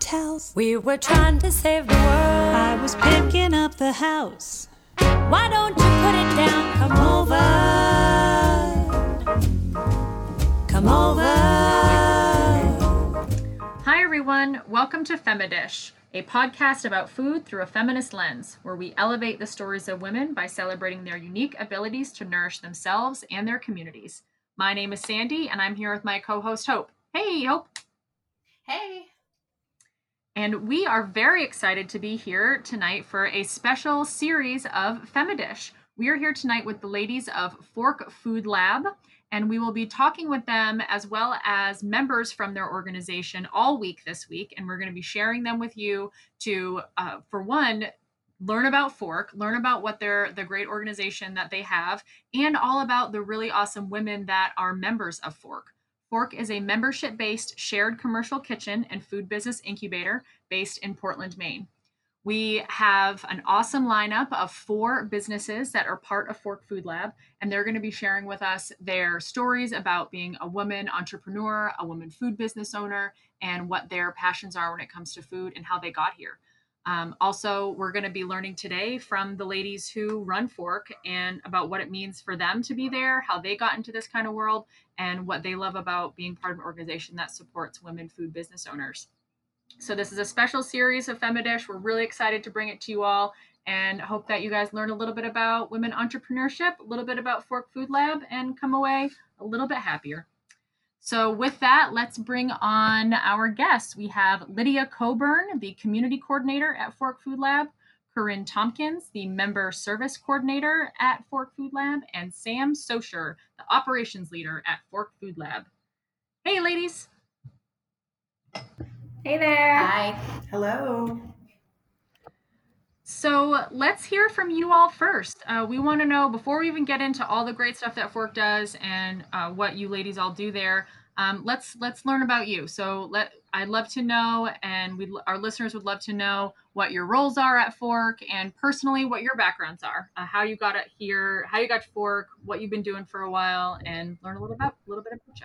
towels. We were trying to save the world. I was picking up the house. Why don't you put it down? Come over. Come over. Hi, everyone. Welcome to Femidish, a podcast about food through a feminist lens, where we elevate the stories of women by celebrating their unique abilities to nourish themselves and their communities. My name is Sandy, and I'm here with my co host, Hope. Hey, Hope. Hey. And we are very excited to be here tonight for a special series of Femidish. We are here tonight with the ladies of Fork Food Lab, and we will be talking with them as well as members from their organization all week this week. And we're going to be sharing them with you to, uh, for one, learn about Fork, learn about what they're the great organization that they have, and all about the really awesome women that are members of Fork. Fork is a membership based shared commercial kitchen and food business incubator based in Portland, Maine. We have an awesome lineup of four businesses that are part of Fork Food Lab, and they're going to be sharing with us their stories about being a woman entrepreneur, a woman food business owner, and what their passions are when it comes to food and how they got here. Um, also, we're going to be learning today from the ladies who run Fork and about what it means for them to be there, how they got into this kind of world, and what they love about being part of an organization that supports women food business owners. So, this is a special series of Femidish. We're really excited to bring it to you all and hope that you guys learn a little bit about women entrepreneurship, a little bit about Fork Food Lab, and come away a little bit happier. So, with that, let's bring on our guests. We have Lydia Coburn, the community coordinator at Fork Food Lab, Corinne Tompkins, the member service coordinator at Fork Food Lab, and Sam Socher, the operations leader at Fork Food Lab. Hey, ladies. Hey there. Hi. Hello. So let's hear from you all first. Uh, we want to know before we even get into all the great stuff that Fork does and uh, what you ladies all do there. Um, let's let's learn about you. So let I'd love to know, and we our listeners would love to know what your roles are at Fork, and personally what your backgrounds are, uh, how you got it here, how you got to Fork, what you've been doing for a while, and learn a little about a little bit about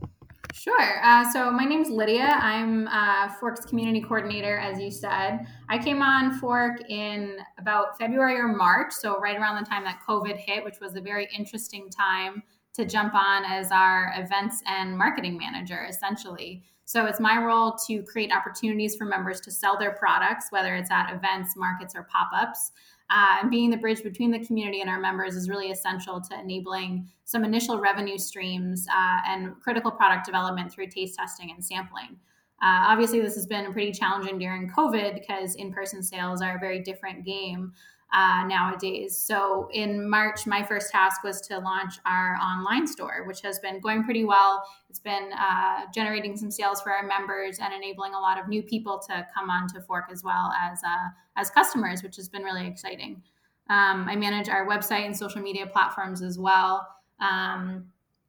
you. Sure. Uh, so my name's Lydia. I'm uh, Fork's community coordinator, as you said. I came on Fork in about February or March, so right around the time that COVID hit, which was a very interesting time to jump on as our events and marketing manager, essentially. So it's my role to create opportunities for members to sell their products, whether it's at events, markets, or pop ups. Uh, and being the bridge between the community and our members is really essential to enabling some initial revenue streams uh, and critical product development through taste testing and sampling. Uh, obviously, this has been pretty challenging during COVID because in person sales are a very different game uh, nowadays. So in March, my first task was to launch our online store, which has been going pretty well. It's been uh, generating some sales for our members and enabling a lot of new people to come on to Fork as well as uh, as customers, which has been really exciting. Um, I manage our website and social media platforms as well. Um,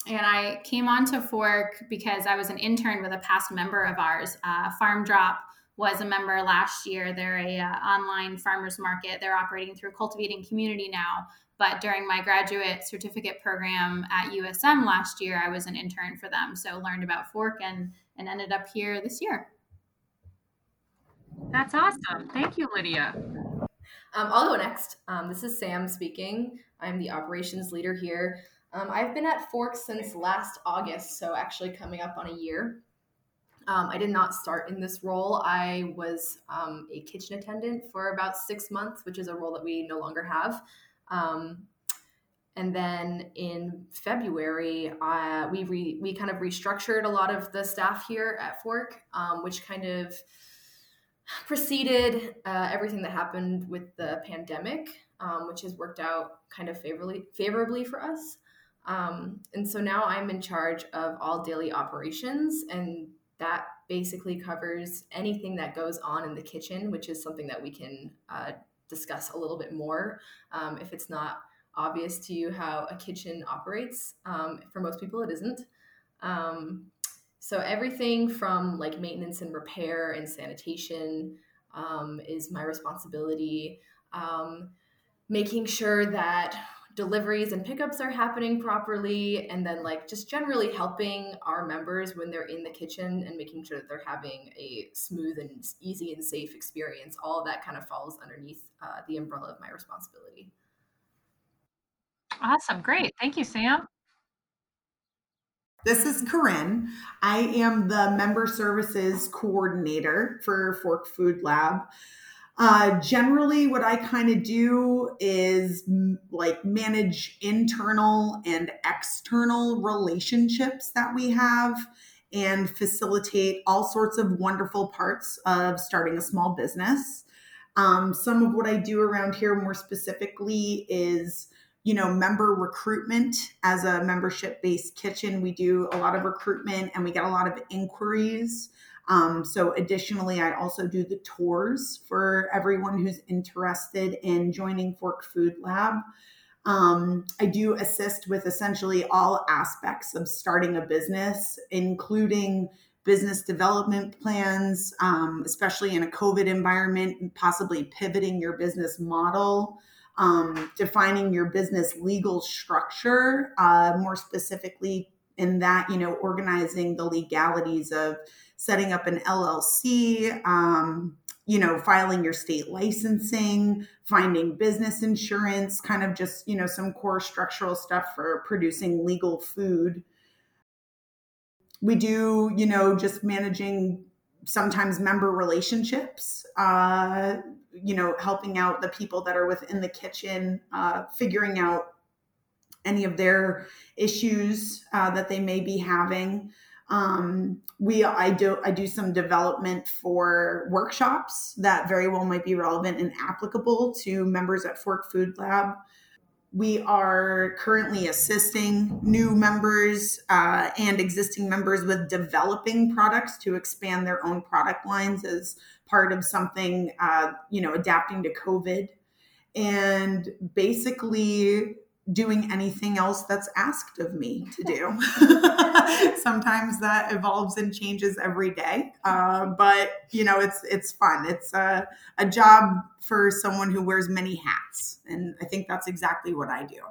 and I came on to Fork because I was an intern with a past member of ours, uh, Farm Drop was a member last year. They're a uh, online farmers market. They're operating through Cultivating Community now. But during my graduate certificate program at USM last year, I was an intern for them. So learned about Fork and and ended up here this year. That's awesome. Thank you, Lydia. Um, I'll go next. Um, this is Sam speaking. I'm the operations leader here. Um, I've been at Fork since last August, so actually coming up on a year. Um, I did not start in this role. I was um, a kitchen attendant for about six months, which is a role that we no longer have. Um, and then in February, uh, we re- we kind of restructured a lot of the staff here at Fork, um, which kind of preceded uh, everything that happened with the pandemic, um, which has worked out kind of favorably favorably for us. Um, and so now I'm in charge of all daily operations and that basically covers anything that goes on in the kitchen, which is something that we can uh, discuss a little bit more um, if it's not obvious to you how a kitchen operates. Um, for most people, it isn't. Um, so everything from like maintenance and repair and sanitation um, is my responsibility. Um, making sure that deliveries and pickups are happening properly and then like just generally helping our members when they're in the kitchen and making sure that they're having a smooth and easy and safe experience all of that kind of falls underneath uh, the umbrella of my responsibility awesome great thank you sam this is Corinne. I am the member services coordinator for Fork Food Lab. Uh, generally, what I kind of do is m- like manage internal and external relationships that we have and facilitate all sorts of wonderful parts of starting a small business. Um, some of what I do around here more specifically is you know member recruitment as a membership based kitchen we do a lot of recruitment and we get a lot of inquiries um, so, additionally, I also do the tours for everyone who's interested in joining Fork Food Lab. Um, I do assist with essentially all aspects of starting a business, including business development plans, um, especially in a COVID environment, possibly pivoting your business model, um, defining your business legal structure, uh, more specifically in that, you know, organizing the legalities of setting up an LLC, um, you know, filing your state licensing, finding business insurance, kind of just, you know, some core structural stuff for producing legal food. We do, you know, just managing sometimes member relationships, uh, you know, helping out the people that are within the kitchen, uh, figuring out any of their issues uh, that they may be having. Um, we I do I do some development for workshops that very well might be relevant and applicable to members at Fork Food Lab. We are currently assisting new members uh, and existing members with developing products to expand their own product lines as part of something, uh, you know, adapting to COVID. And basically, doing anything else that's asked of me to do. Sometimes that evolves and changes every day, uh, but you know it's it's fun. It's a, a job for someone who wears many hats, and I think that's exactly what I do.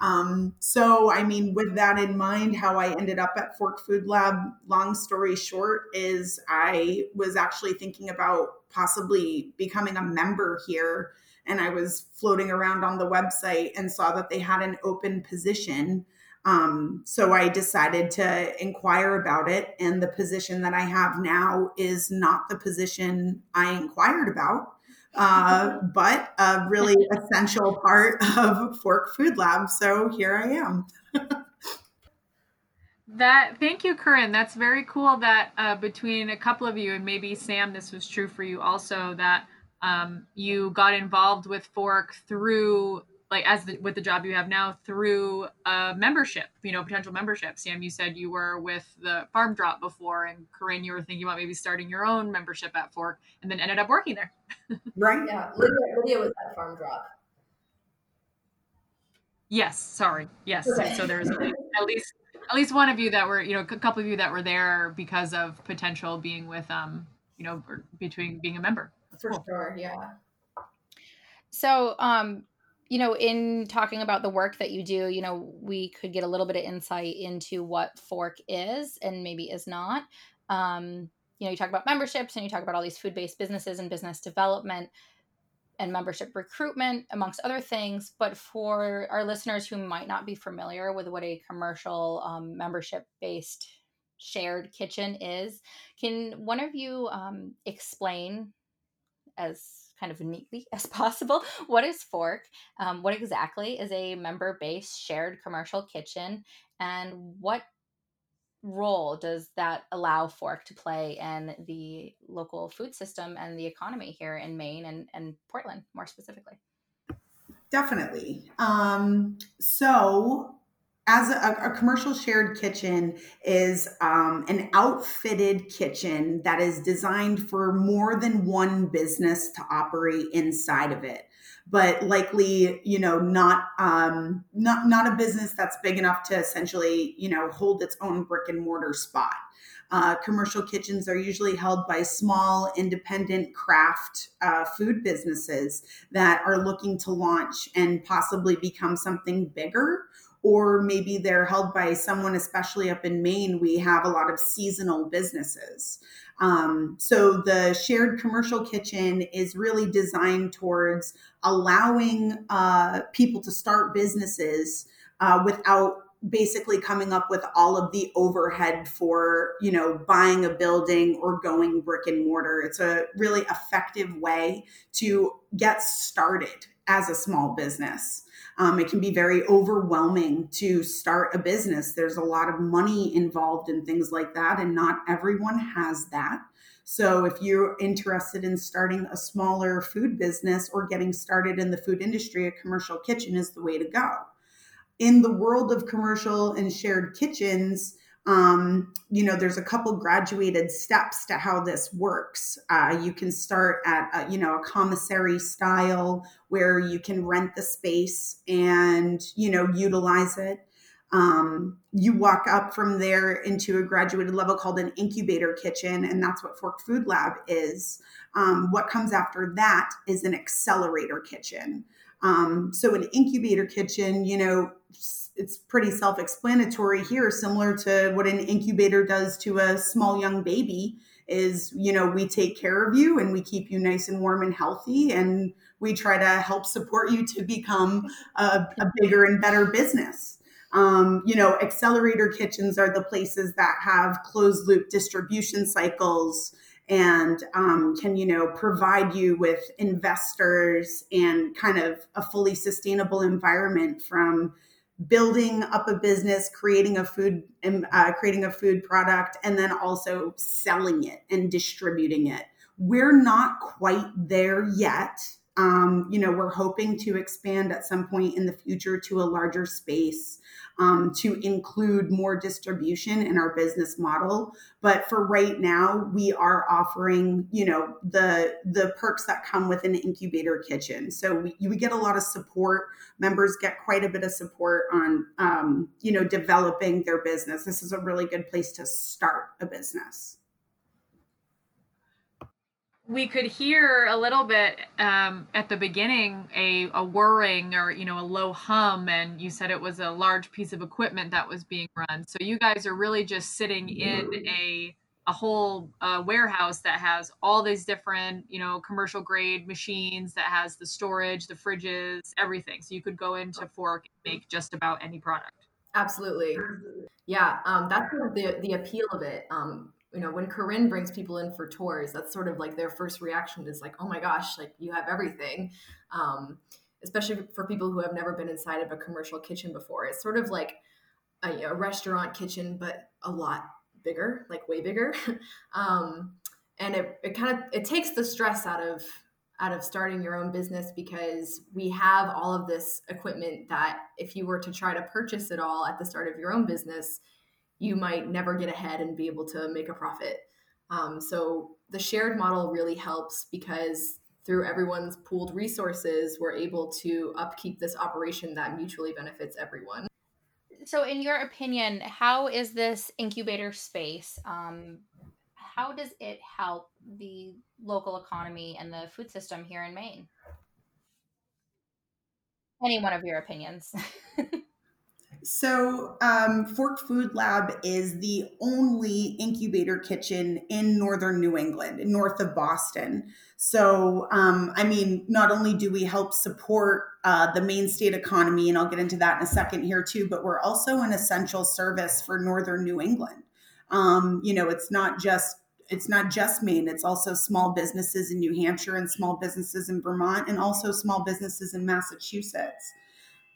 Um, so, I mean, with that in mind, how I ended up at Fork Food Lab. Long story short, is I was actually thinking about possibly becoming a member here and I was floating around on the website and saw that they had an open position. Um, so I decided to inquire about it. And the position that I have now is not the position I inquired about, uh, but a really essential part of Fork Food Lab. So here I am. that thank you corinne that's very cool that uh, between a couple of you and maybe sam this was true for you also that um, you got involved with Fork through like as the, with the job you have now through a membership, you know, potential membership. Sam, you said you were with the Farm Drop before, and Corinne, you were thinking about maybe starting your own membership at Fork, and then ended up working there. right? Yeah, Lydia, Lydia was at Farm Drop. Yes, sorry. Yes. Okay. So there's at least at least one of you that were, you know, a couple of you that were there because of potential being with um, you know, between being a member for cool. sure yeah. So um you know in talking about the work that you do you know we could get a little bit of insight into what fork is and maybe is not. Um you know you talk about memberships and you talk about all these food-based businesses and business development and membership recruitment amongst other things. But for our listeners who might not be familiar with what a commercial um, membership based shared kitchen is can one of you um, explain as kind of neatly as possible. What is Fork? Um, what exactly is a member based shared commercial kitchen? And what role does that allow Fork to play in the local food system and the economy here in Maine and, and Portland more specifically? Definitely. Um, so, as a, a, commercial shared kitchen is um, an outfitted kitchen that is designed for more than one business to operate inside of it but likely you know not um, not not a business that's big enough to essentially you know hold its own brick and mortar spot Uh, commercial kitchens are usually held by small, independent craft uh, food businesses that are looking to launch and possibly become something bigger. Or maybe they're held by someone, especially up in Maine. We have a lot of seasonal businesses. Um, so the shared commercial kitchen is really designed towards allowing uh, people to start businesses uh, without basically coming up with all of the overhead for you know buying a building or going brick and mortar it's a really effective way to get started as a small business. Um, it can be very overwhelming to start a business. There's a lot of money involved in things like that and not everyone has that. So if you're interested in starting a smaller food business or getting started in the food industry a commercial kitchen is the way to go. In the world of commercial and shared kitchens, um, you know, there's a couple graduated steps to how this works. Uh, you can start at, a, you know, a commissary style where you can rent the space and, you know, utilize it. Um, you walk up from there into a graduated level called an incubator kitchen, and that's what Fork Food Lab is. Um, what comes after that is an accelerator kitchen. Um, so an incubator kitchen, you know, it's pretty self-explanatory here, similar to what an incubator does to a small young baby. Is you know we take care of you and we keep you nice and warm and healthy, and we try to help support you to become a, a bigger and better business. Um, you know, accelerator kitchens are the places that have closed loop distribution cycles and um, can you know provide you with investors and kind of a fully sustainable environment from building up a business creating a food uh, creating a food product and then also selling it and distributing it. We're not quite there yet um, you know we're hoping to expand at some point in the future to a larger space um, to include more distribution in our business model. But for right now, we are offering, you know, the the perks that come with an incubator kitchen. So we, we get a lot of support. Members get quite a bit of support on, um, you know, developing their business. This is a really good place to start a business we could hear a little bit um, at the beginning a, a whirring or you know a low hum and you said it was a large piece of equipment that was being run. So you guys are really just sitting in a a whole uh, warehouse that has all these different you know commercial grade machines that has the storage the fridges everything. So you could go into fork and make just about any product. Absolutely. Yeah um, that's the, the appeal of it. Um, you know when corinne brings people in for tours that's sort of like their first reaction is like oh my gosh like you have everything. Um, especially for people who have never been inside of a commercial kitchen before. It's sort of like a, a restaurant kitchen but a lot bigger like way bigger. Um, and it, it kind of it takes the stress out of out of starting your own business because we have all of this equipment that if you were to try to purchase it all at the start of your own business you might never get ahead and be able to make a profit. Um, so the shared model really helps because through everyone's pooled resources, we're able to upkeep this operation that mutually benefits everyone. So, in your opinion, how is this incubator space? Um, how does it help the local economy and the food system here in Maine? Any one of your opinions. So, um, Fork Food Lab is the only incubator kitchen in northern New England, north of Boston. So, um, I mean, not only do we help support uh, the Maine state economy, and I'll get into that in a second here too, but we're also an essential service for northern New England. Um, you know, it's not just it's not just Maine, it's also small businesses in New Hampshire and small businesses in Vermont and also small businesses in Massachusetts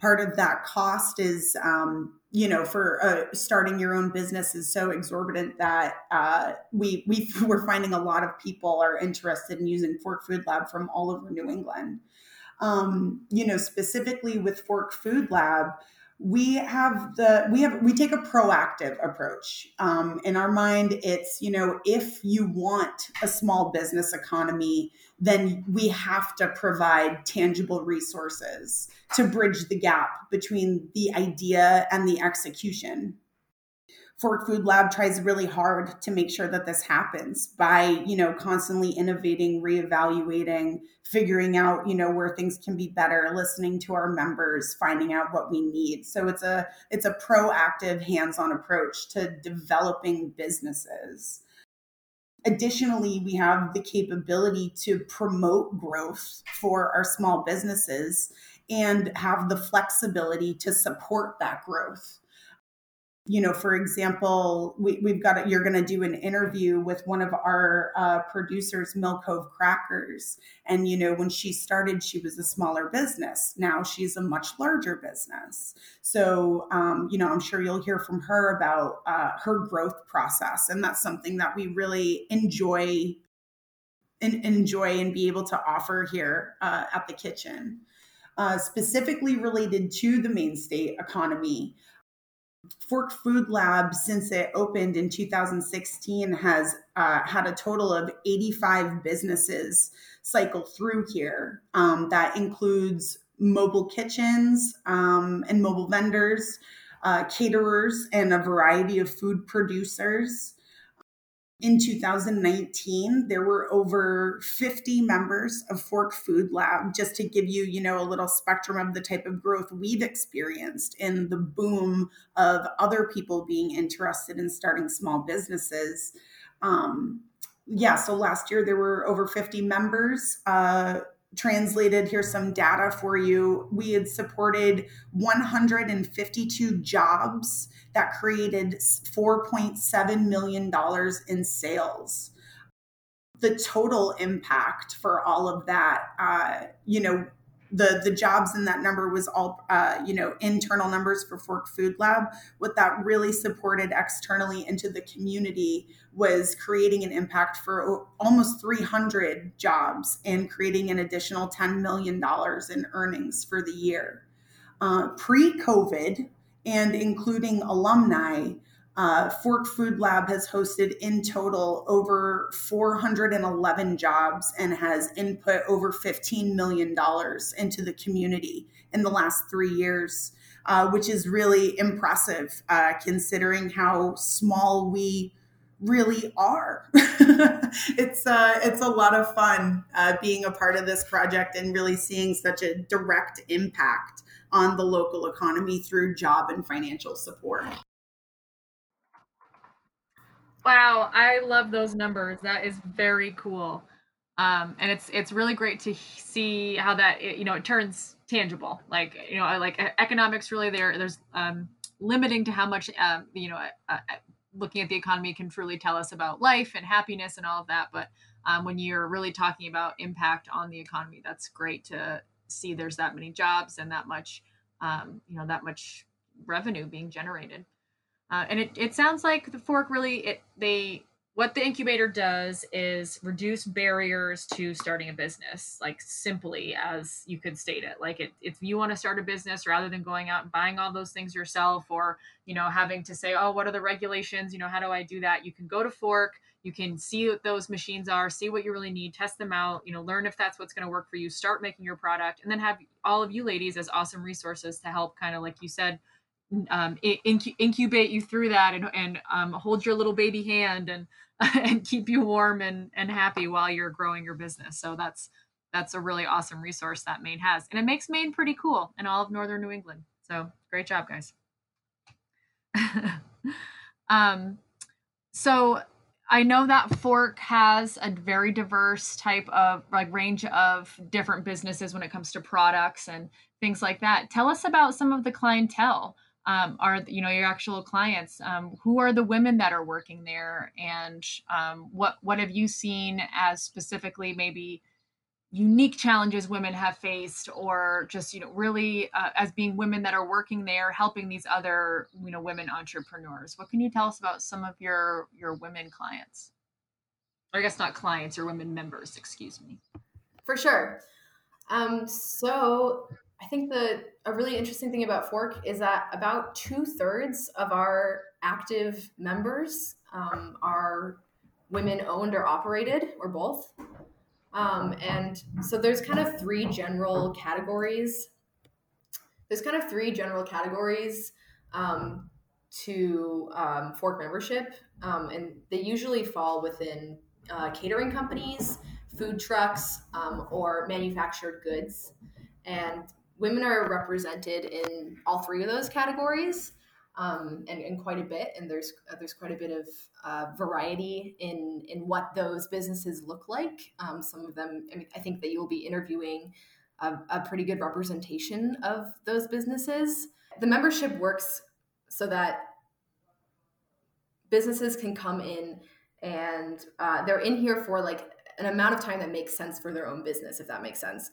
part of that cost is um, you know for uh, starting your own business is so exorbitant that uh, we we we're finding a lot of people are interested in using fork food lab from all over new england. Um, you know specifically with fork food lab we have the we have we take a proactive approach. Um, in our mind it's you know if you want a small business economy then we have to provide tangible resources to bridge the gap between the idea and the execution Fork Food Lab tries really hard to make sure that this happens by, you know, constantly innovating, reevaluating, figuring out, you know, where things can be better, listening to our members, finding out what we need. So it's a it's a proactive, hands-on approach to developing businesses. Additionally, we have the capability to promote growth for our small businesses and have the flexibility to support that growth you know, for example, we, we've got, you're going to do an interview with one of our uh, producers, Mill Cove Crackers. And, you know, when she started, she was a smaller business. Now she's a much larger business. So, um, you know, I'm sure you'll hear from her about uh, her growth process. And that's something that we really enjoy and enjoy and be able to offer here uh, at the kitchen. Uh, specifically related to the Maine state economy. Fork Food Lab, since it opened in 2016, has uh, had a total of 85 businesses cycle through here. Um, that includes mobile kitchens um, and mobile vendors, uh, caterers, and a variety of food producers in 2019 there were over 50 members of fork food lab just to give you you know a little spectrum of the type of growth we've experienced in the boom of other people being interested in starting small businesses. Um, yeah so last year there were over 50 members uh, translated here's some data for you. We had supported 152 jobs that created $4.7 million in sales. The total impact for all of that uh, you know the the jobs in that number was all uh, you know internal numbers for Fork Food Lab. What that really supported externally into the community was creating an impact for almost 300 jobs and creating an additional 10 million dollars in earnings for the year. Uh, Pre COVID and including alumni, uh, Fork Food Lab has hosted in total over 411 jobs and has input over $15 million into the community in the last three years, uh, which is really impressive uh, considering how small we really are. it's uh, it's a lot of fun uh, being a part of this project and really seeing such a direct impact on the local economy through job and financial support. Wow, I love those numbers. That is very cool. Um, and it's it's really great to see how that it, you know it turns tangible. Like you know, like economics really there. There's um, limiting to how much um, you know. Uh, uh, looking at the economy can truly tell us about life and happiness and all of that. But um, when you're really talking about impact on the economy, that's great to see. There's that many jobs and that much, um, you know, that much revenue being generated. Uh, and it, it sounds like the fork really it they what the incubator does is reduce barriers to starting a business like simply as you could state it. Like it, if you want to start a business rather than going out and buying all those things yourself or you know having to say oh what are the regulations? You know how do i do that? You can go to fork you can see what those machines are see what you really need test them out you know learn if that's what's going to work for you start making your product and then have all of you ladies as awesome resources to help kind of like you said um, inc- incubate you through that and, and um, hold your little baby hand and and keep you warm and, and happy while you're growing your business. So that's that's a really awesome resource that Maine has. And it makes Maine pretty cool in all of northern New England. So great job, guys. um, so I know that Fork has a very diverse type of like range of different businesses when it comes to products and things like that. Tell us about some of the clientele um, are you know your actual clients um, who are the women that are working there? And um, what what have you seen as specifically maybe unique challenges women have faced or just you know really uh, as being women that are working there helping these other you know women entrepreneurs? What can you tell us about some of your your women clients? Or i guess not clients or women members excuse me. For sure. Um, so I think the a really interesting thing about Fork is that about two thirds of our active members um, are women owned or operated, or both. Um, and so there's kind of three general categories. There's kind of three general categories um, to um, Fork membership, um, and they usually fall within uh, catering companies, food trucks, um, or manufactured goods. And women are represented in all three of those categories. Um, and, and, quite a bit. And there's uh, there's quite a bit of uh, variety in in what those businesses look like. Um, some of them, I mean, I think that you'll be interviewing a, a, pretty good representation of those businesses. The membership works so that businesses can come in and uh, they're in here for like an amount of time that makes sense for their own business, if that makes sense.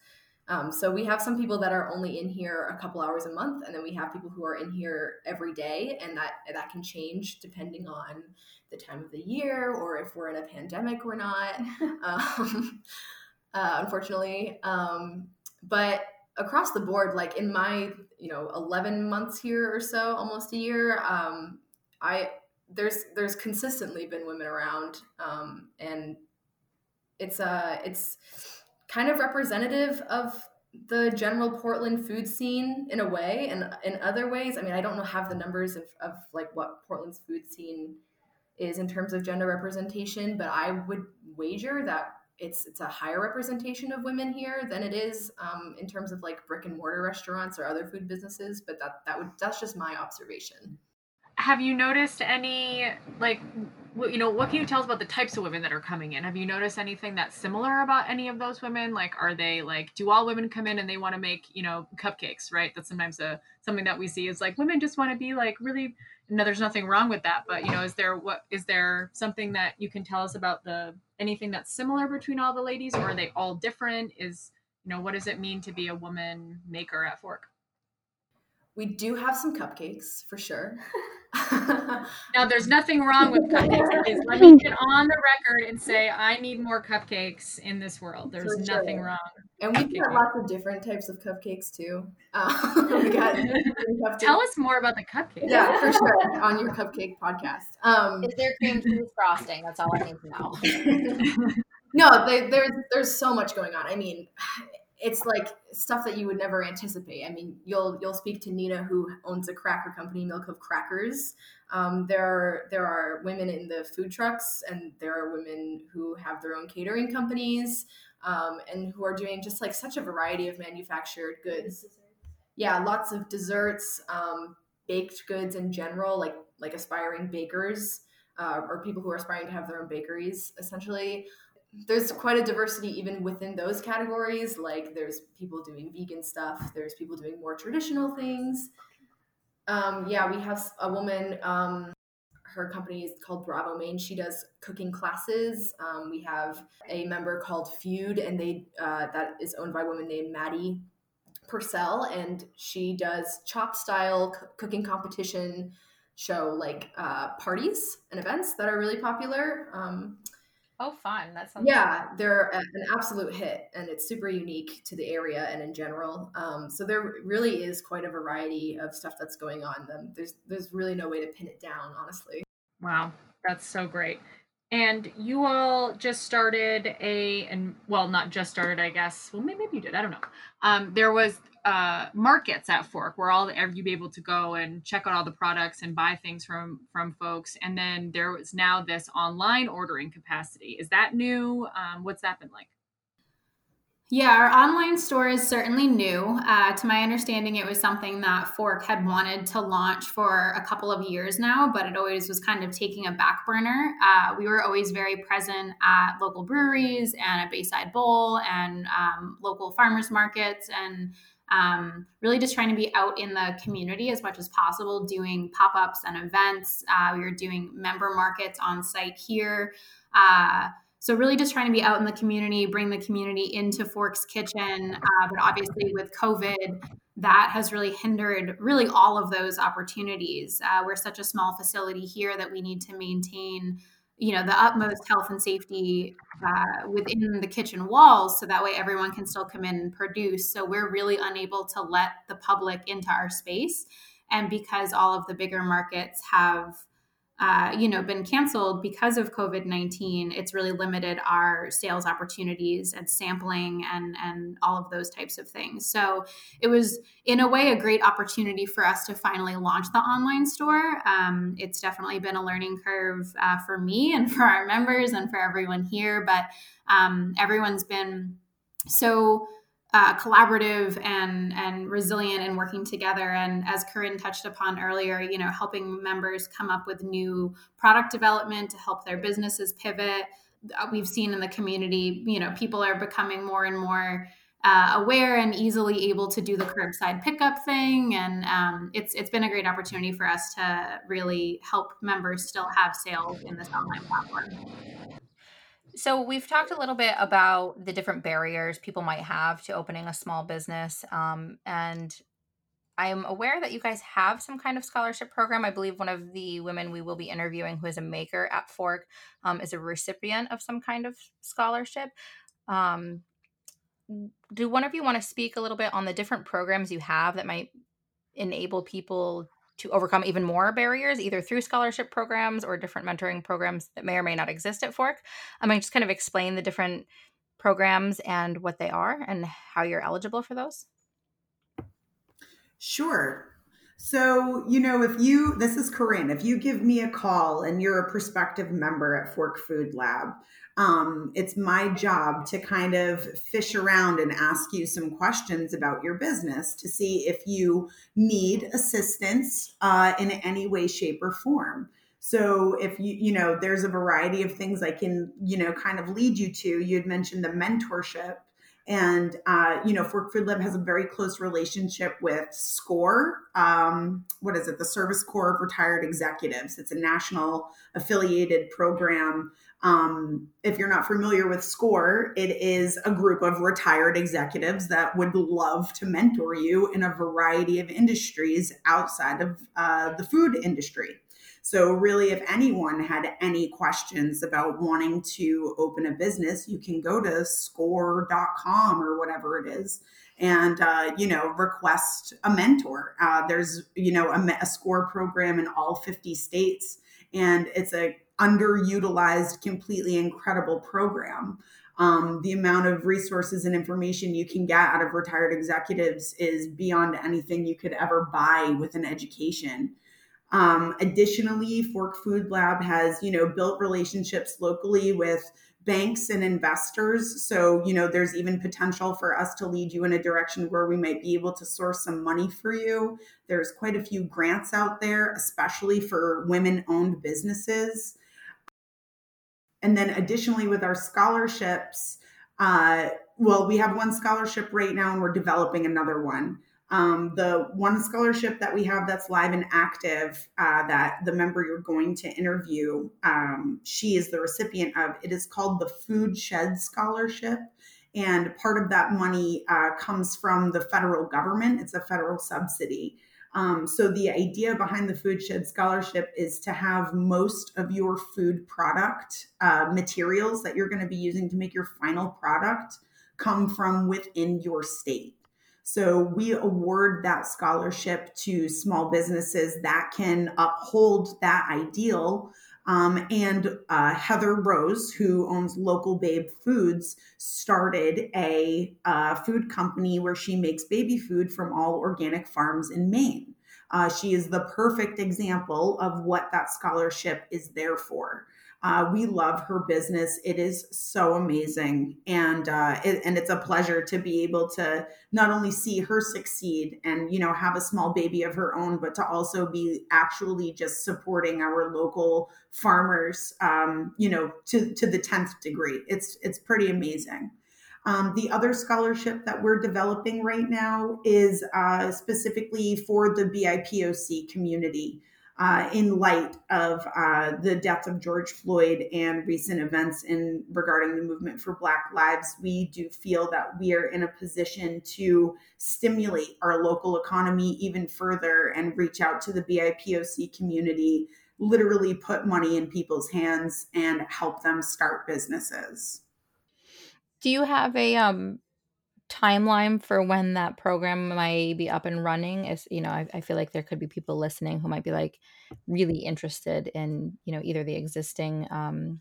Um, so we have some people that are only in here a couple hours a month, and then we have people who are in here every day, and that that can change depending on the time of the year or if we're in a pandemic or not. um, uh, unfortunately, um, but across the board, like in my you know 11 months here or so, almost a year, um, I there's there's consistently been women around, um, and it's uh it's kind of representative of the general Portland food scene in a way, and in other ways, I mean, I don't know have the numbers of, of like what Portland's food scene is in terms of gender representation, but I would wager that it's it's a higher representation of women here than it is um, in terms of like brick and mortar restaurants or other food businesses. But that that would that's just my observation have you noticed any like you know what can you tell us about the types of women that are coming in? Have you noticed anything that's similar about any of those women? Like are they like do all women come in and they want to make you know cupcakes right? That's sometimes a something that we see is like women just want to be like really no there's nothing wrong with that but you know is there what is there something that you can tell us about the anything that's similar between all the ladies or are they all different? Is you know what does it mean to be a woman maker at fork we do have some cupcakes for sure. now, there's nothing wrong with cupcakes. Let me get on the record and say I need more cupcakes in this world. There's sure. nothing wrong. And we got lots of different types of cupcakes too. Uh, we got cupcakes. Tell us more about the cupcakes. Yeah, for sure. On your cupcake podcast. Um, Is there cream cheese frosting? That's all I need to know. no, they, there's there's so much going on. I mean, it's like stuff that you would never anticipate. I mean, you'll you'll speak to Nina, who owns a cracker company, Mill Cove Crackers. Um, there are there are women in the food trucks, and there are women who have their own catering companies, um, and who are doing just like such a variety of manufactured goods. Yeah, lots of desserts, um, baked goods in general, like like aspiring bakers uh, or people who are aspiring to have their own bakeries, essentially there's quite a diversity even within those categories. Like there's people doing vegan stuff, there's people doing more traditional things. Um, yeah, we have a woman. Um, her company is called Bravo Maine. She does cooking classes. Um, we have a member called Feud, and they uh, that is owned by a woman named Maddie Purcell, and she does chop style c- cooking competition show like uh, parties and events that are really popular. Um, Oh, fun! That sounds. Yeah, fun. they're an absolute hit, and it's super unique to the area and in general. Um, so there really is quite a variety of stuff that's going on. Them there's there's really no way to pin it down, honestly. Wow, that's so great. And you all just started a, and well, not just started, I guess. Well, maybe, maybe you did. I don't know. Um, there was uh, markets at Fork where all you be able to go and check out all the products and buy things from from folks. And then there was now this online ordering capacity. Is that new? Um, what's that been like? Yeah, our online store is certainly new. Uh, to my understanding, it was something that Fork had wanted to launch for a couple of years now, but it always was kind of taking a back burner. Uh, we were always very present at local breweries and at Bayside Bowl and um, local farmers markets and um, really just trying to be out in the community as much as possible, doing pop ups and events. Uh, we were doing member markets on site here. So really just trying to be out in the community bring the community into forks kitchen uh, but obviously with covid that has really hindered really all of those opportunities. Uh, we're such a small facility here that we need to maintain you know the utmost health and safety uh, within the kitchen walls so that way everyone can still come in and produce. So we're really unable to let the public into our space. And because all of the bigger markets have uh, you know been canceled because of covid-19 it's really limited our sales opportunities and sampling and and all of those types of things. So it was in a way a great opportunity for us to finally launch the online store. Um, it's definitely been a learning curve uh, for me and for our members and for everyone here but um, everyone's been so uh, collaborative and and resilient and working together. And as Corinne touched upon earlier, you know, helping members come up with new product development to help their businesses pivot. Uh, we've seen in the community, you know, people are becoming more and more uh, aware and easily able to do the curbside pickup thing, and um, it's it's been a great opportunity for us to really help members still have sales in this online platform. So we've talked a little bit about the different barriers people might have to opening a small business, um, and I'm aware that you guys have some kind of scholarship program. I believe one of the women we will be interviewing, who is a maker at Fork, um, is a recipient of some kind of scholarship. Um, do one of you want to speak a little bit on the different programs you have that might enable people to overcome even more barriers, either through scholarship programs or different mentoring programs that may or may not exist at Fork. Um, I might just kind of explain the different programs and what they are and how you're eligible for those. Sure. So, you know, if you, this is Corinne, if you give me a call and you're a prospective member at Fork Food Lab, um, it's my job to kind of fish around and ask you some questions about your business to see if you need assistance uh, in any way, shape, or form. So if you, you know, there's a variety of things I can, you know, kind of lead you to. You'd mentioned the mentorship. And, uh, you know, Fork Food Lab has a very close relationship with SCORE. Um, what is it? The Service Corps of Retired Executives. It's a national affiliated program um, if you're not familiar with SCORE, it is a group of retired executives that would love to mentor you in a variety of industries outside of uh, the food industry. So, really, if anyone had any questions about wanting to open a business, you can go to score.com or whatever it is and uh, you know request a mentor uh, there's you know a, a, score program in all 50 states and it's a underutilized, completely incredible program. Um, the amount of resources and information you can get out of retired executives is beyond anything you could ever buy with an education. Um, additionally, Fork Food Lab has, you know, built relationships locally with banks and investors. So, you know, there's even potential for us to lead you in a direction where we might be able to source some money for you. There's quite a few grants out there, especially for women owned businesses. And then additionally, with our scholarships, uh, well, we have one scholarship right now and we're developing another one. Um, the one scholarship that we have that's live and active uh, that the member you're going to interview, um, she is the recipient of, it is called the Food Shed Scholarship. And part of that money uh, comes from the federal government, it's a federal subsidy. Um, so the idea behind the Food Shed Scholarship is to have most of your food product uh, materials that you're going to be using to make your final product come from within your state. So we award that scholarship to small businesses that can uphold that ideal. Um, and uh, Heather Rose, who owns Local Babe Foods, started a uh, food company where she makes baby food from all organic farms in Maine. Uh, she is the perfect example of what that scholarship is there for. Uh, we love her business. It is so amazing, and uh, it, and it's a pleasure to be able to not only see her succeed and you know have a small baby of her own, but to also be actually just supporting our local farmers, um, you know, to to the tenth degree. It's it's pretty amazing. Um, the other scholarship that we're developing right now is uh, specifically for the BIPOC community. Uh, in light of uh, the death of George Floyd and recent events in regarding the movement for Black Lives, we do feel that we are in a position to stimulate our local economy even further and reach out to the BIPOC community, literally put money in people's hands and help them start businesses. Do you have a um timeline for when that program might be up and running is you know I, I, feel like there could be people listening who might be like really interested in you know either the existing um,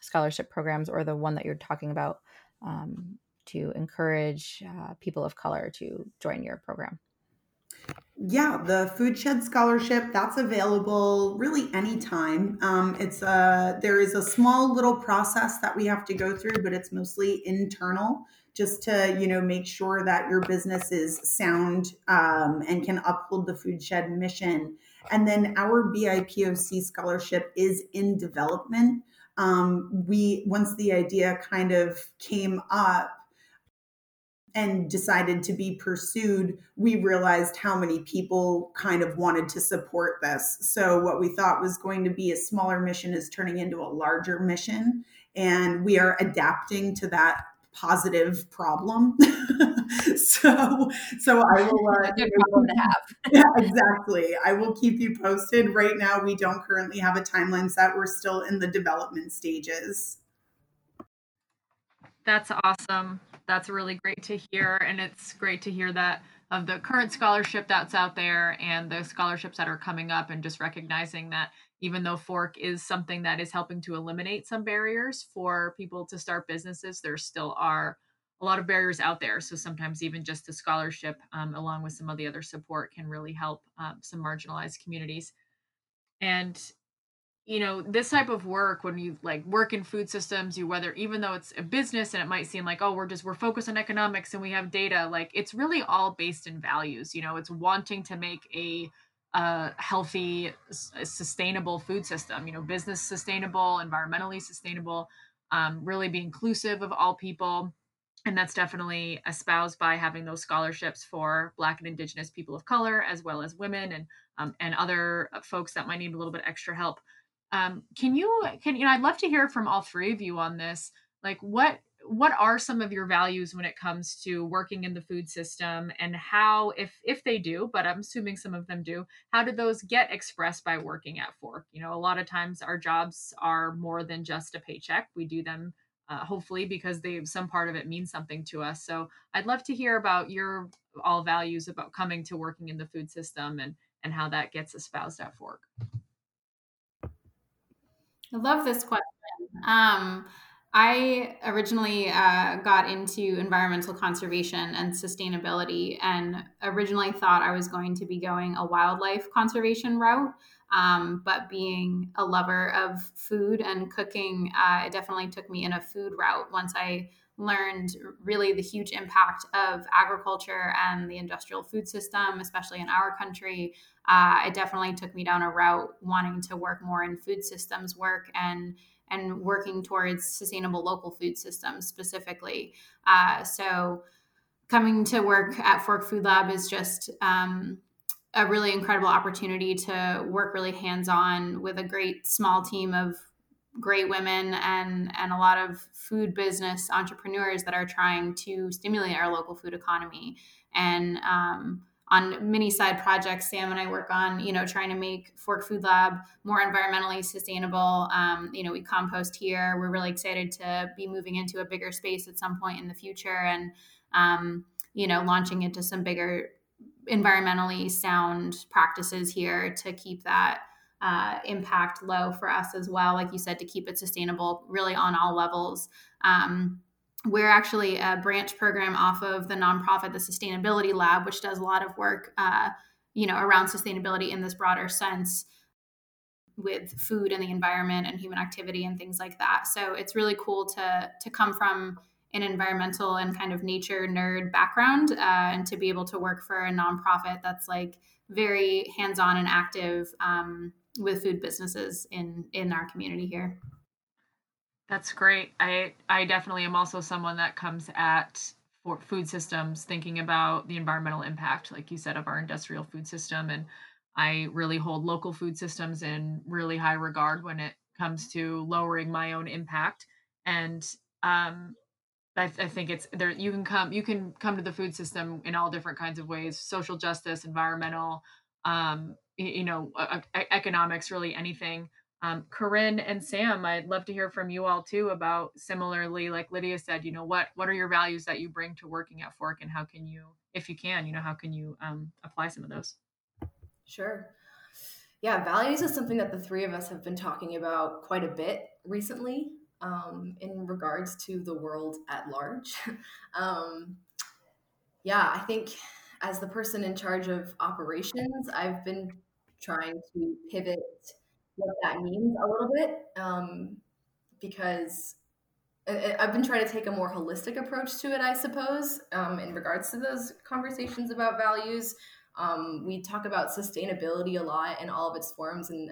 scholarship programs or the one that you're talking about um, to encourage uh, people of color to join your program yeah, the Food Shed Scholarship that's available really anytime. Um, it's a there is a small little process that we have to go through, but it's mostly internal, just to you know make sure that your business is sound um, and can uphold the Food Shed mission. And then our BIPOC scholarship is in development. Um, we once the idea kind of came up and decided to be pursued, we realized how many people kind of wanted to support this. So, what we thought was going to be a smaller mission is turning into a larger mission. And we are adapting to that positive problem. so, so I will. Uh, good problem to have. yeah, exactly. I will keep you posted. Right now, we don't currently have a timeline set. We're still in the development stages. That's awesome that's really great to hear. And it's great to hear that of the current scholarship that's out there and the scholarships that are coming up, and just recognizing that even though Fork is something that is helping to eliminate some barriers for people to start businesses, there still are a lot of barriers out there. So sometimes even just a scholarship, um, along with some of the other support, can really help um, some marginalized communities. And you know this type of work when you like work in food systems you whether even though it's a business and it might seem like oh we're just we're focused on economics and we have data like it's really all based in values you know it's wanting to make a a healthy sustainable food system you know business sustainable environmentally sustainable um, really be inclusive of all people and that's definitely espoused by having those scholarships for black and indigenous people of color as well as women and um, and other folks that might need a little bit extra help um, can you can you know I'd love to hear from all three of you on this. Like what what are some of your values when it comes to working in the food system and how if if they do but i'm assuming some of them do how do those get expressed by working at fork? You know a lot of times our jobs are more than just a paycheck. We do them uh, hopefully because they some part of it means something to us. So i'd love to hear about your all values about coming to working in the food system and and how that gets espoused at fork. I love this question. Um, I originally uh, got into environmental conservation and sustainability, and originally thought I was going to be going a wildlife conservation route. Um, but being a lover of food and cooking, uh, it definitely took me in a food route once I learned really the huge impact of agriculture and the industrial food system, especially in our country. Uh, it definitely took me down a route wanting to work more in food systems work and and working towards sustainable local food systems specifically. Uh, so coming to work at Fork Food Lab is just um, a really incredible opportunity to work really hands on with a great small team of great women and and a lot of food business entrepreneurs that are trying to stimulate our local food economy and um, on many side projects sam and i work on you know trying to make fork food lab more environmentally sustainable um, you know we compost here we're really excited to be moving into a bigger space at some point in the future and um, you know launching into some bigger environmentally sound practices here to keep that uh, impact low for us as well. Like you said, to keep it sustainable, really on all levels. Um, we're actually a branch program off of the nonprofit, the Sustainability Lab, which does a lot of work, uh, you know, around sustainability in this broader sense with food and the environment and human activity and things like that. So it's really cool to to come from an environmental and kind of nature nerd background uh, and to be able to work for a nonprofit that's like very hands-on and active um, with food businesses in in our community here. That's great. I I definitely am also someone that comes at for food systems thinking about the environmental impact, like you said, of our industrial food system, and I really hold local food systems in really high regard when it comes to lowering my own impact. And um, I, I think it's there. You can come you can come to the food system in all different kinds of ways: social justice, environmental, um, you know, economics, really anything. Um, Corinne and Sam, I'd love to hear from you all too about similarly, like Lydia said, you know, what what are your values that you bring to working at Fork, and how can you, if you can, you know, how can you um, apply some of those? Sure. Yeah, values is something that the three of us have been talking about quite a bit recently um, in regards to the world at large. um, yeah, I think as the person in charge of operations, I've been trying to pivot what that means a little bit um, because I've been trying to take a more holistic approach to it, I suppose, um, in regards to those conversations about values. Um, we talk about sustainability a lot in all of its forms. And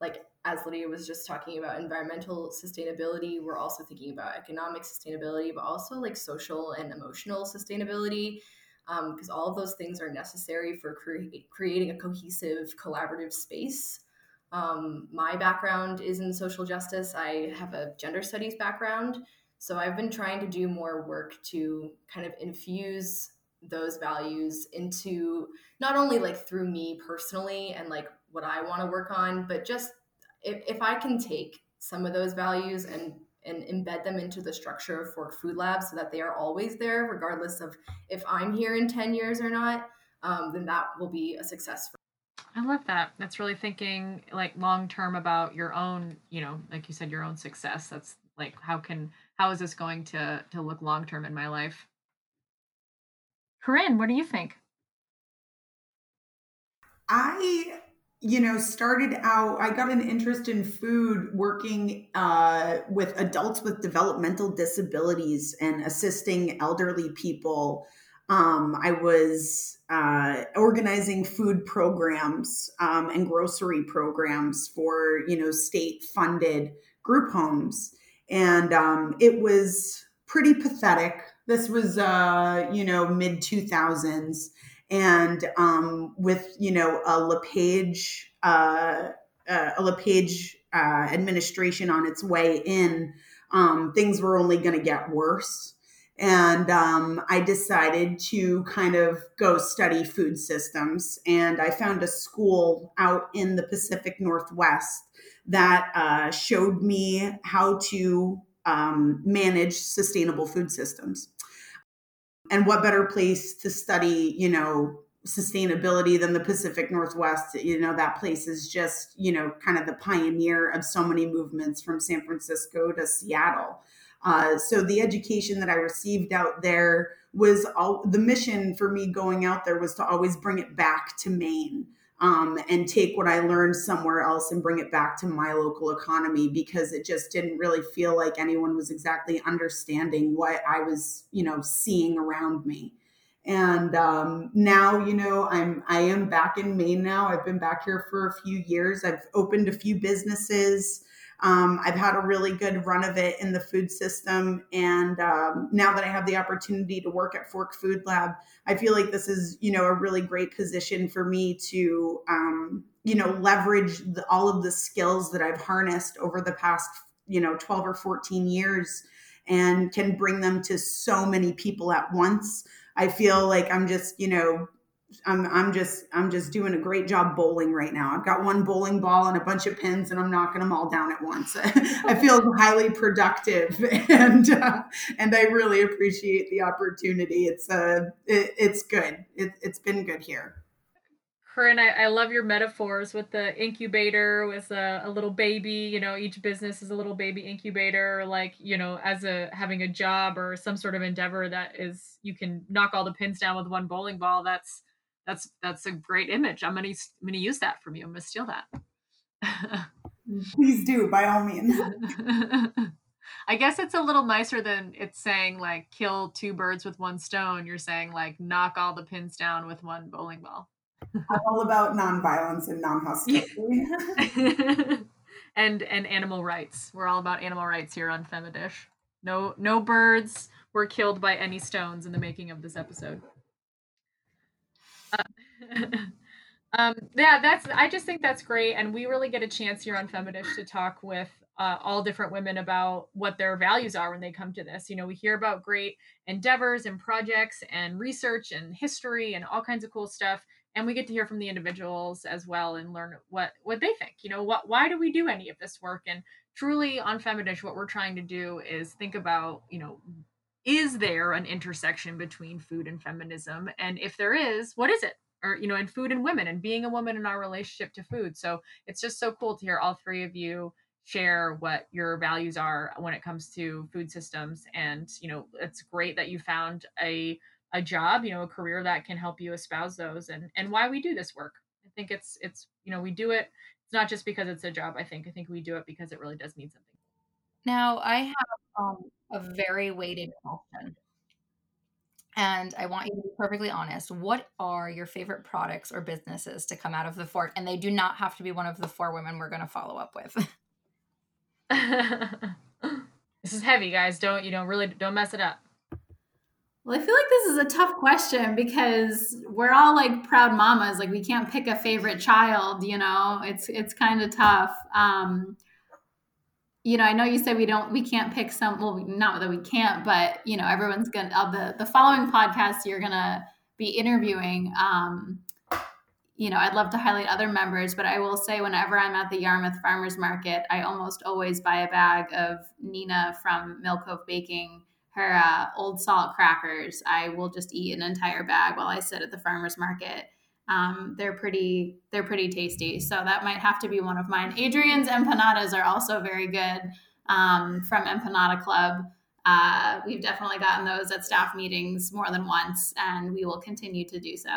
like as Lydia was just talking about environmental sustainability, we're also thinking about economic sustainability, but also like social and emotional sustainability, because um, all of those things are necessary for cre- creating a cohesive, collaborative space um, my background is in social justice. I have a gender studies background. So I've been trying to do more work to kind of infuse those values into not only like through me personally and like what I want to work on, but just if, if I can take some of those values and and embed them into the structure of Fork Food Lab so that they are always there, regardless of if I'm here in 10 years or not, um, then that will be a success I love that. That's really thinking like long term about your own, you know, like you said, your own success. That's like how can how is this going to to look long term in my life? Corinne, what do you think? I you know started out i got an interest in food working uh, with adults with developmental disabilities and assisting elderly people um, I was uh, organizing food programs um, and grocery programs for you know state funded group homes, and um, it was pretty pathetic. This was uh, you know mid two thousands, and um, with you know a LePage uh, uh a LePage uh, administration on its way in, um, things were only going to get worse and um, I decided to kind of go study food systems. And I found a school out in the Pacific Northwest that uh, showed me how to um, manage sustainable food systems. And what better place to study, you know, sustainability than the Pacific Northwest? You know, that place is just, you know, kind of the pioneer of so many movements from San Francisco to Seattle. Uh, so the education that I received out there was all the mission for me going out there was to always bring it back to Maine. Um, and take what I learned somewhere else and bring it back to my local economy because it just didn't really feel like anyone was exactly understanding what I was, you know, seeing around me. And um, now, you know, I'm I am back in Maine now. I've been back here for a few years. I've opened a few businesses. Um, I've had a really good run of it in the food system. And um, now that I have the opportunity to work at Fork Food Lab, I feel like this is, you know, a really great position for me to, um, you know, leverage the, all of the skills that I've harnessed over the past, you know, 12 or 14 years and can bring them to so many people at once. I feel like I'm just, you know, I'm I'm just I'm just doing a great job bowling right now. I've got one bowling ball and a bunch of pins, and I'm knocking them all down at once. I feel highly productive, and uh, and I really appreciate the opportunity. It's uh it, it's good. It, it's been good here. Corinne, I, I love your metaphors with the incubator with a, a little baby. You know, each business is a little baby incubator, like you know, as a having a job or some sort of endeavor that is you can knock all the pins down with one bowling ball. That's that's that's a great image. I'm gonna I'm gonna use that from you. I'm gonna steal that. Please do, by all means. I guess it's a little nicer than it's saying like kill two birds with one stone. You're saying like knock all the pins down with one bowling ball. I'm all about nonviolence and non-hostility. and and animal rights. We're all about animal rights here on Femidish. No no birds were killed by any stones in the making of this episode. um, yeah, that's. I just think that's great, and we really get a chance here on Femidish to talk with uh, all different women about what their values are when they come to this. You know, we hear about great endeavors and projects and research and history and all kinds of cool stuff, and we get to hear from the individuals as well and learn what what they think you know what why do we do any of this work and truly on Femidish, what we're trying to do is think about you know is there an intersection between food and feminism? And if there is what is it? Or you know and food and women and being a woman in our relationship to food. So it's just so cool to hear all three of you share what your values are when it comes to food systems. And you know it's great that you found a a job you know a career that can help you espouse those and and why we do this work. I think it's it's you know we do it it's not just because it's a job i think. I think we do it because it really does mean something. Now i have um, a very weighted question and I want you to be perfectly honest. What are your favorite products or businesses to come out of the fork? And they do not have to be one of the four women we're going to follow up with. this is heavy, guys. Don't you know? Really, don't mess it up. Well, I feel like this is a tough question because we're all like proud mamas. Like we can't pick a favorite child. You know, it's it's kind of tough. Um, you know, I know you said we don't, we can't pick some. Well, not that we can't, but you know, everyone's gonna uh, the the following podcast you're gonna be interviewing. Um, you know, I'd love to highlight other members, but I will say whenever I'm at the Yarmouth Farmers Market, I almost always buy a bag of Nina from Mill Cove Baking, her uh, old salt crackers. I will just eat an entire bag while I sit at the farmers market. Um, they're pretty, they're pretty tasty. So that might have to be one of mine. Adrian's empanadas are also very good um, from Empanada Club. Uh, we've definitely gotten those at staff meetings more than once, and we will continue to do so.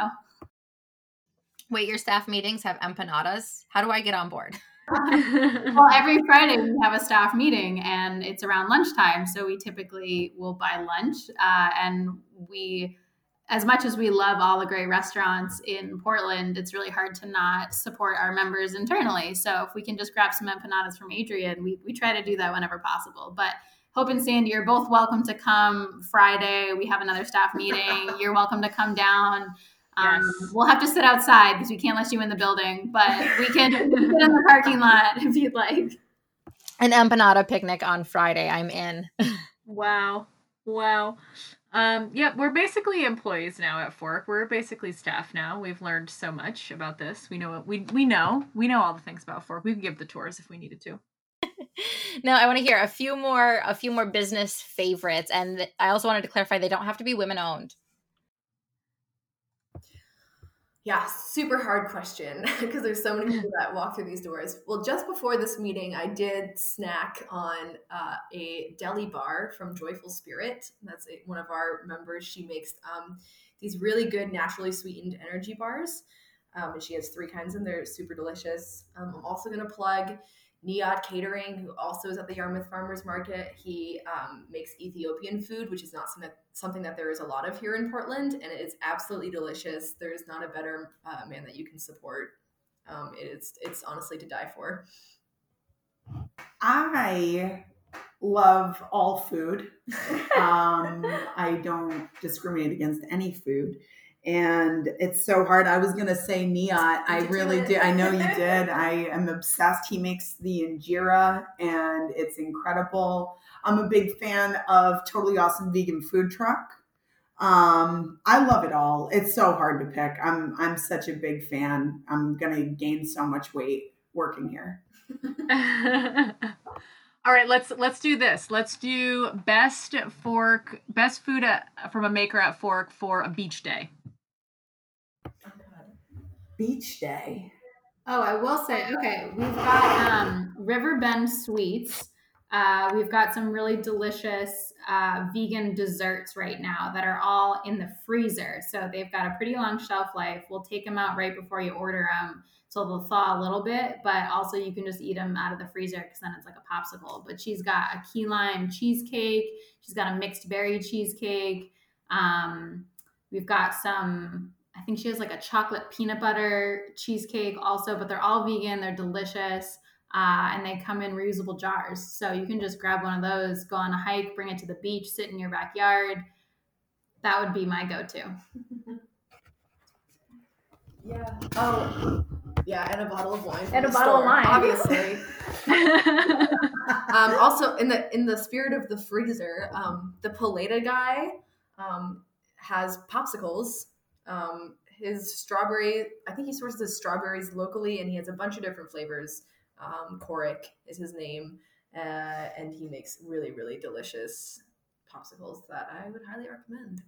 Wait, your staff meetings have empanadas? How do I get on board? well, every Friday we have a staff meeting and it's around lunchtime. So we typically will buy lunch. Uh, and we, as much as we love all the great restaurants in Portland, it's really hard to not support our members internally. So if we can just grab some empanadas from Adrian, we, we try to do that whenever possible. But Hope and Sandy, you're both welcome to come Friday. We have another staff meeting. You're welcome to come down. Um, yes. We'll have to sit outside because we can't let you in the building, but we can sit in the parking lot if you'd like. An empanada picnic on Friday. I'm in. wow. Wow. Um, yeah, we're basically employees now at Fork. We're basically staff now. We've learned so much about this. We know what we we know. We know all the things about Fork. We can give the tours if we needed to. now I want to hear a few more a few more business favorites, and I also wanted to clarify they don't have to be women owned. Yeah, super hard question because there's so many people that walk through these doors. Well, just before this meeting, I did snack on uh, a deli bar from Joyful Spirit. That's a, one of our members. She makes um, these really good naturally sweetened energy bars. Um, and she has three kinds and they're super delicious. Um, I'm also going to plug Niat Catering, who also is at the Yarmouth Farmers Market, he um, makes Ethiopian food, which is not something that, something that there is a lot of here in Portland, and it is absolutely delicious. There is not a better uh, man that you can support. Um, it's it's honestly to die for. I love all food. um, I don't discriminate against any food and it's so hard. I was gonna say Niat. I really did. I know you did. I am obsessed. He makes the injera, and it's incredible. I'm a big fan of Totally Awesome Vegan Food Truck. Um, I love it all. It's so hard to pick. I'm I'm such a big fan. I'm gonna gain so much weight working here. All right, let's let's do this. Let's do best fork, best food at, from a maker at Fork for a beach day beach day. Oh, I will say, okay, we've got um, Riverbend Sweets. Uh, we've got some really delicious uh, vegan desserts right now that are all in the freezer. So they've got a pretty long shelf life. We'll take them out right before you order them. So they'll thaw a little bit, but also you can just eat them out of the freezer because then it's like a popsicle. But she's got a key lime cheesecake. She's got a mixed berry cheesecake. Um, we've got some I think she has like a chocolate peanut butter cheesecake also, but they're all vegan. They're delicious. Uh, and they come in reusable jars. So you can just grab one of those, go on a hike, bring it to the beach, sit in your backyard. That would be my go to. yeah. Oh, yeah. And a bottle of wine. And a bottle store, of wine. Obviously. um, also, in the in the spirit of the freezer, um, the Paleta guy um, has popsicles um, his strawberry. I think he sources his strawberries locally, and he has a bunch of different flavors. Um, Coric is his name, uh, and he makes really really delicious popsicles that I would highly recommend.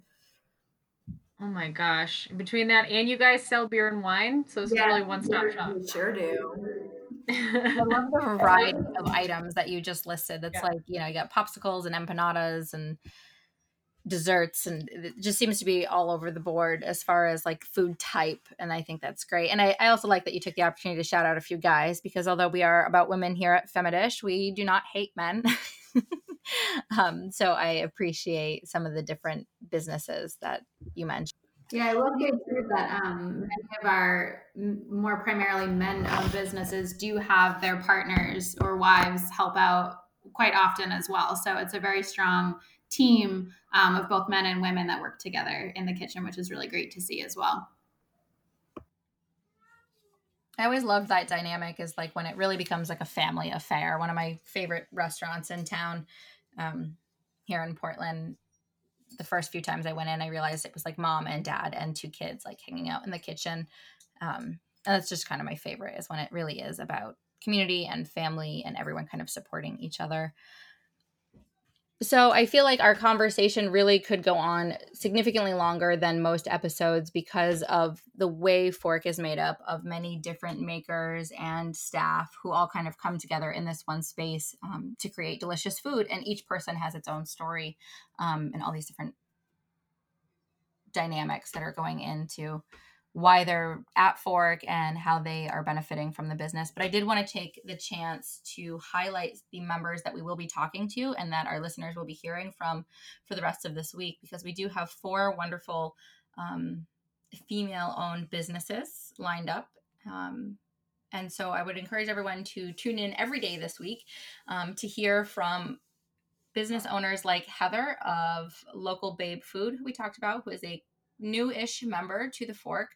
Oh my gosh! Between that and you guys sell beer and wine, so it's yeah, really one stop shop. We sure do. I love the variety of items that you just listed. It's yeah. like you know you got popsicles and empanadas and desserts and it just seems to be all over the board as far as like food type and i think that's great. And I, I, also like that you took the opportunity to shout out a few guys because although we are about women here at femidish we do not hate men. Um, so i appreciate some of the different businesses that you mentioned. Yeah, I love the truth that um, many of our more primarily men-owned businesses do have their partners or wives help out quite often as well. So it's a very strong team um, of both men and women that work together in the kitchen, which is really great to see as well. I always love that dynamic is like when it really becomes like a family affair. One of my favorite restaurants in town um, here in Portland. The first few times I went in, I realized it was like mom and dad and two kids like hanging out in the kitchen. Um, and that's just kind of my favorite is when it really is about community and family and everyone kind of supporting each other. So I feel like our conversation really could go on significantly longer than most episodes because of the way Fork is made up of many different makers and staff who all kind of come together in this one space um, to create delicious food. And each person has its own story um, and all these different dynamics that are going into why they're at Fork and how they are benefiting from the business. But I did want to take the chance to highlight the members that we will be talking to and that our listeners will be hearing from for the rest of this week because we do have four wonderful um, female owned businesses lined up. Um, and so I would encourage everyone to tune in every day this week um, to hear from business owners like Heather of Local Babe Food, who we talked about, who is a new-ish member to the Fork,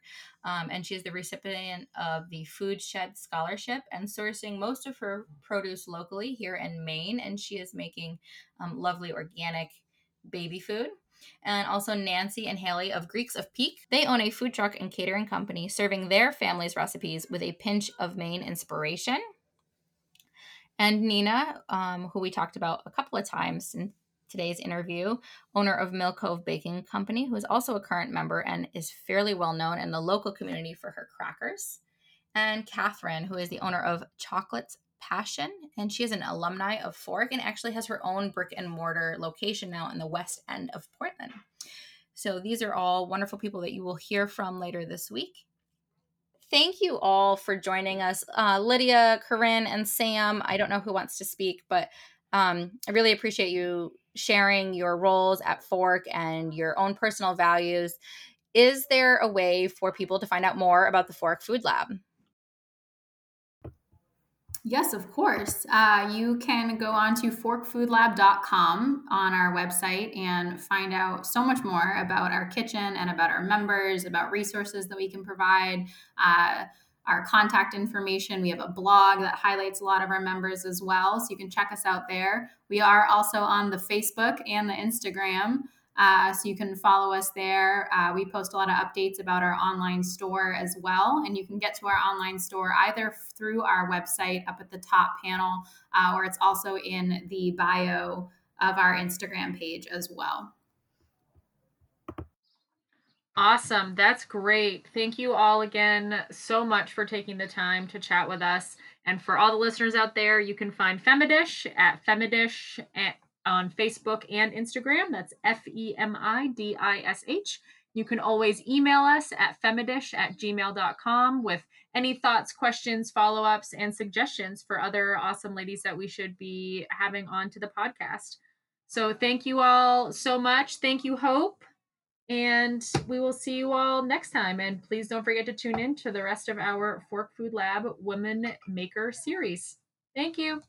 um, and she is the recipient of the Food Shed Scholarship and sourcing most of her produce locally here in Maine. And she is making um, lovely organic baby food. And also Nancy and Haley of Greeks of Peak. They own a food truck and catering company serving their family's recipes with a pinch of Maine inspiration. And Nina, um, who we talked about a couple of times in today's interview, owner of Mill Cove Baking Company, who is also a current member and is fairly well known in the local community for her crackers. And Catherine, who is the owner of Chocolates Passion, and she is an alumni of Fork and actually has her own brick and mortar location now in the west end of Portland. So these are all wonderful people that you will hear from later this week. Thank you all for joining us. Uh, Lydia, Corinne, and Sam. I don't know who wants to speak, but um, I really appreciate you sharing your roles at Fork and your own personal values. Is there a way for people to find out more about the Fork Food Lab? Yes, of course. Uh, you can go on to forkfoodlab.com on our website and find out so much more about our kitchen and about our members, about resources that we can provide. Uh, our contact information. We have a blog that highlights a lot of our members as well. So you can check us out there. We are also on the Facebook and the Instagram. Uh, so you can follow us there. Uh, we post a lot of updates about our online store as well. And you can get to our online store either through our website up at the top panel, uh, or it's also in the bio of our Instagram page as well. Awesome. That's great. Thank you all again so much for taking the time to chat with us. And for all the listeners out there, you can find Femidish at Femidish on Facebook and Instagram. That's F E M I D I S H. You can always email us at femidish at gmail.com with any thoughts, questions, follow ups, and suggestions for other awesome ladies that we should be having on to the podcast. So thank you all so much. Thank you, Hope. And we will see you all next time. And please don't forget to tune in to the rest of our Fork Food Lab Women Maker series. Thank you.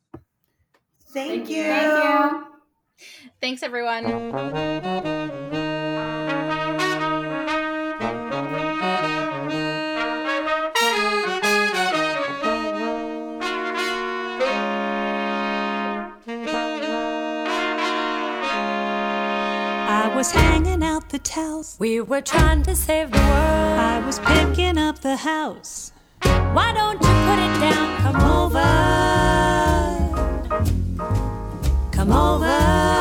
Thank, Thank you. Thank you. Thanks, everyone. I was hanging out the towels. We were trying to save the world. I was picking up the house. Why don't you put it down? Come over. Come over.